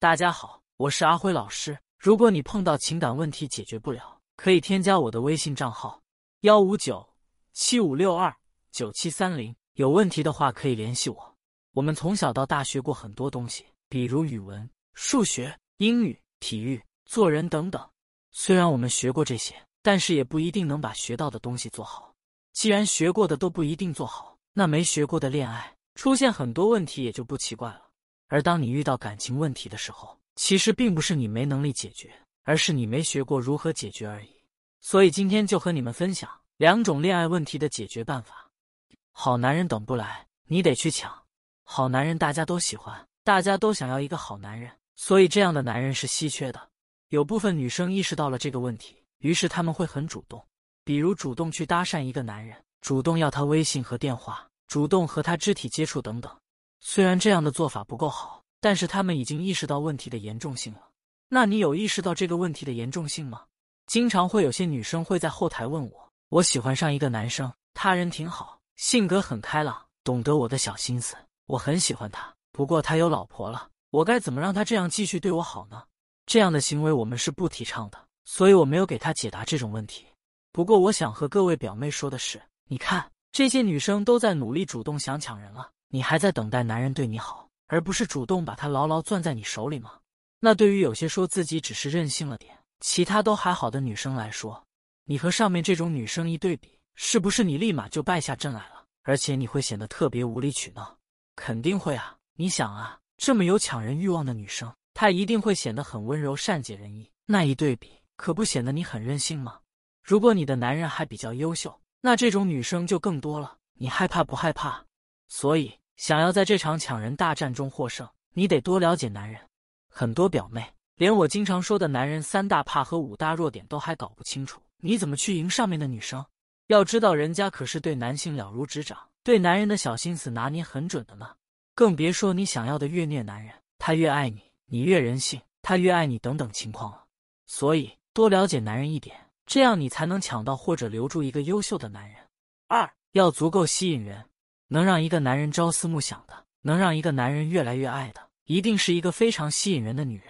大家好，我是阿辉老师。如果你碰到情感问题解决不了，可以添加我的微信账号：幺五九七五六二九七三零。有问题的话可以联系我。我们从小到大学过很多东西，比如语文、数学、英语、体育、做人等等。虽然我们学过这些，但是也不一定能把学到的东西做好。既然学过的都不一定做好，那没学过的恋爱出现很多问题也就不奇怪了。而当你遇到感情问题的时候，其实并不是你没能力解决，而是你没学过如何解决而已。所以今天就和你们分享两种恋爱问题的解决办法。好男人等不来，你得去抢。好男人大家都喜欢，大家都想要一个好男人，所以这样的男人是稀缺的。有部分女生意识到了这个问题，于是他们会很主动，比如主动去搭讪一个男人，主动要他微信和电话，主动和他肢体接触等等。虽然这样的做法不够好，但是他们已经意识到问题的严重性了。那你有意识到这个问题的严重性吗？经常会有些女生会在后台问我：“我喜欢上一个男生，他人挺好，性格很开朗，懂得我的小心思。”我很喜欢他，不过他有老婆了，我该怎么让他这样继续对我好呢？这样的行为我们是不提倡的，所以我没有给他解答这种问题。不过我想和各位表妹说的是，你看这些女生都在努力主动想抢人了，你还在等待男人对你好，而不是主动把他牢牢攥在你手里吗？那对于有些说自己只是任性了点，其他都还好的女生来说，你和上面这种女生一对比，是不是你立马就败下阵来了？而且你会显得特别无理取闹。肯定会啊！你想啊，这么有抢人欲望的女生，她一定会显得很温柔、善解人意。那一对比，可不显得你很任性吗？如果你的男人还比较优秀，那这种女生就更多了。你害怕不害怕？所以，想要在这场抢人大战中获胜，你得多了解男人。很多表妹连我经常说的男人三大怕和五大弱点都还搞不清楚，你怎么去赢上面的女生？要知道，人家可是对男性了如指掌。对男人的小心思拿捏很准的呢，更别说你想要的越虐男人，他越爱你，你越人性，他越爱你等等情况了。所以多了解男人一点，这样你才能抢到或者留住一个优秀的男人。二要足够吸引人，能让一个男人朝思暮想的，能让一个男人越来越爱的，一定是一个非常吸引人的女人。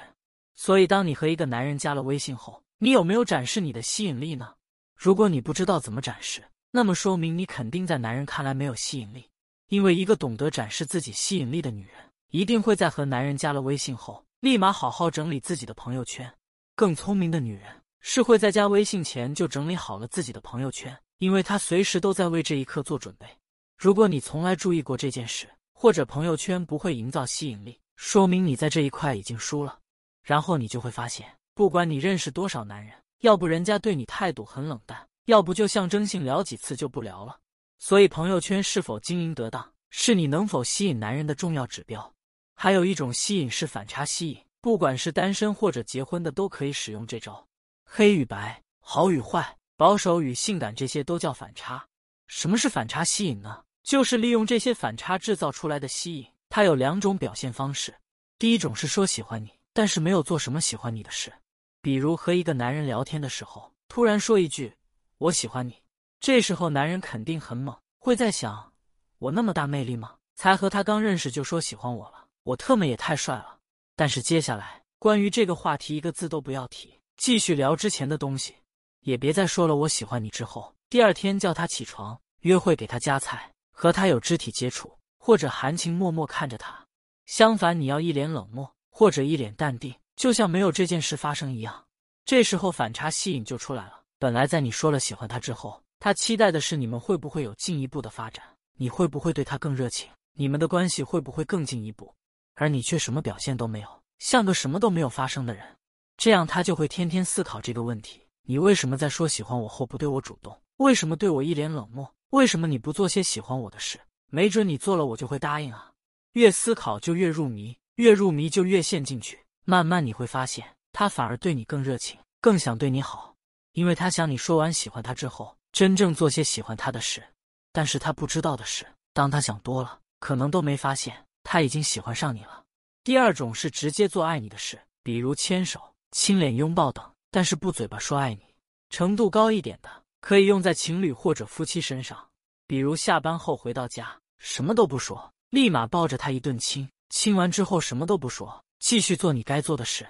所以当你和一个男人加了微信后，你有没有展示你的吸引力呢？如果你不知道怎么展示，那么说明你肯定在男人看来没有吸引力，因为一个懂得展示自己吸引力的女人，一定会在和男人加了微信后，立马好好整理自己的朋友圈。更聪明的女人是会在加微信前就整理好了自己的朋友圈，因为她随时都在为这一刻做准备。如果你从来注意过这件事，或者朋友圈不会营造吸引力，说明你在这一块已经输了。然后你就会发现，不管你认识多少男人，要不人家对你态度很冷淡。要不就象征性聊几次就不聊了，所以朋友圈是否经营得当，是你能否吸引男人的重要指标。还有一种吸引是反差吸引，不管是单身或者结婚的都可以使用这招。黑与白，好与坏，保守与性感，这些都叫反差。什么是反差吸引呢？就是利用这些反差制造出来的吸引。它有两种表现方式，第一种是说喜欢你，但是没有做什么喜欢你的事，比如和一个男人聊天的时候，突然说一句。我喜欢你，这时候男人肯定很猛，会在想：我那么大魅力吗？才和他刚认识就说喜欢我了，我特么也太帅了。但是接下来关于这个话题一个字都不要提，继续聊之前的东西，也别再说了。我喜欢你之后，第二天叫他起床约会，给他夹菜，和他有肢体接触，或者含情脉脉看着他。相反，你要一脸冷漠，或者一脸淡定，就像没有这件事发生一样。这时候反差吸引就出来了。本来在你说了喜欢他之后，他期待的是你们会不会有进一步的发展，你会不会对他更热情，你们的关系会不会更进一步，而你却什么表现都没有，像个什么都没有发生的人，这样他就会天天思考这个问题：你为什么在说喜欢我后不对我主动？为什么对我一脸冷漠？为什么你不做些喜欢我的事？没准你做了我就会答应啊！越思考就越入迷，越入迷就越陷进去，慢慢你会发现他反而对你更热情，更想对你好。因为他想你说完喜欢他之后，真正做些喜欢他的事，但是他不知道的是，当他想多了，可能都没发现他已经喜欢上你了。第二种是直接做爱你的事，比如牵手、亲脸、拥抱等，但是不嘴巴说爱你，程度高一点的可以用在情侣或者夫妻身上，比如下班后回到家，什么都不说，立马抱着他一顿亲，亲完之后什么都不说，继续做你该做的事，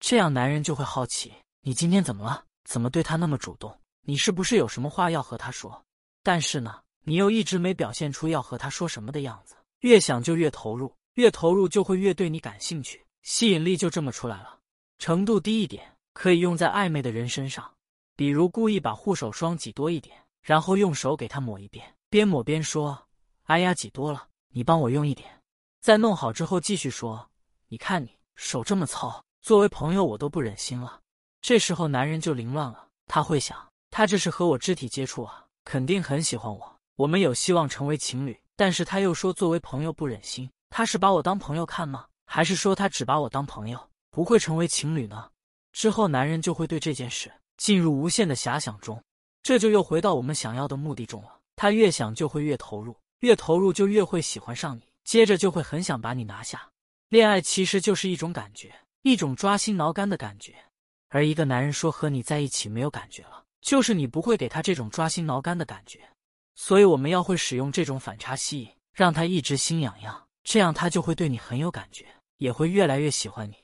这样男人就会好奇你今天怎么了，怎么对他那么主动？你是不是有什么话要和他说？但是呢，你又一直没表现出要和他说什么的样子。越想就越投入，越投入就会越对你感兴趣，吸引力就这么出来了。程度低一点，可以用在暧昧的人身上，比如故意把护手霜挤多一点，然后用手给他抹一遍，边抹边说：“哎呀，挤多了，你帮我用一点。”再弄好之后继续说：“你看你手这么糙，作为朋友我都不忍心了。”这时候男人就凌乱了，他会想：他这是和我肢体接触啊，肯定很喜欢我，我们有希望成为情侣。但是他又说作为朋友不忍心，他是把我当朋友看吗？还是说他只把我当朋友，不会成为情侣呢？之后男人就会对这件事进入无限的遐想中，这就又回到我们想要的目的中了。他越想就会越投入，越投入就越会喜欢上你。接着就会很想把你拿下。恋爱其实就是一种感觉，一种抓心挠肝的感觉。而一个男人说和你在一起没有感觉了，就是你不会给他这种抓心挠肝的感觉。所以我们要会使用这种反差吸引，让他一直心痒痒，这样他就会对你很有感觉，也会越来越喜欢你。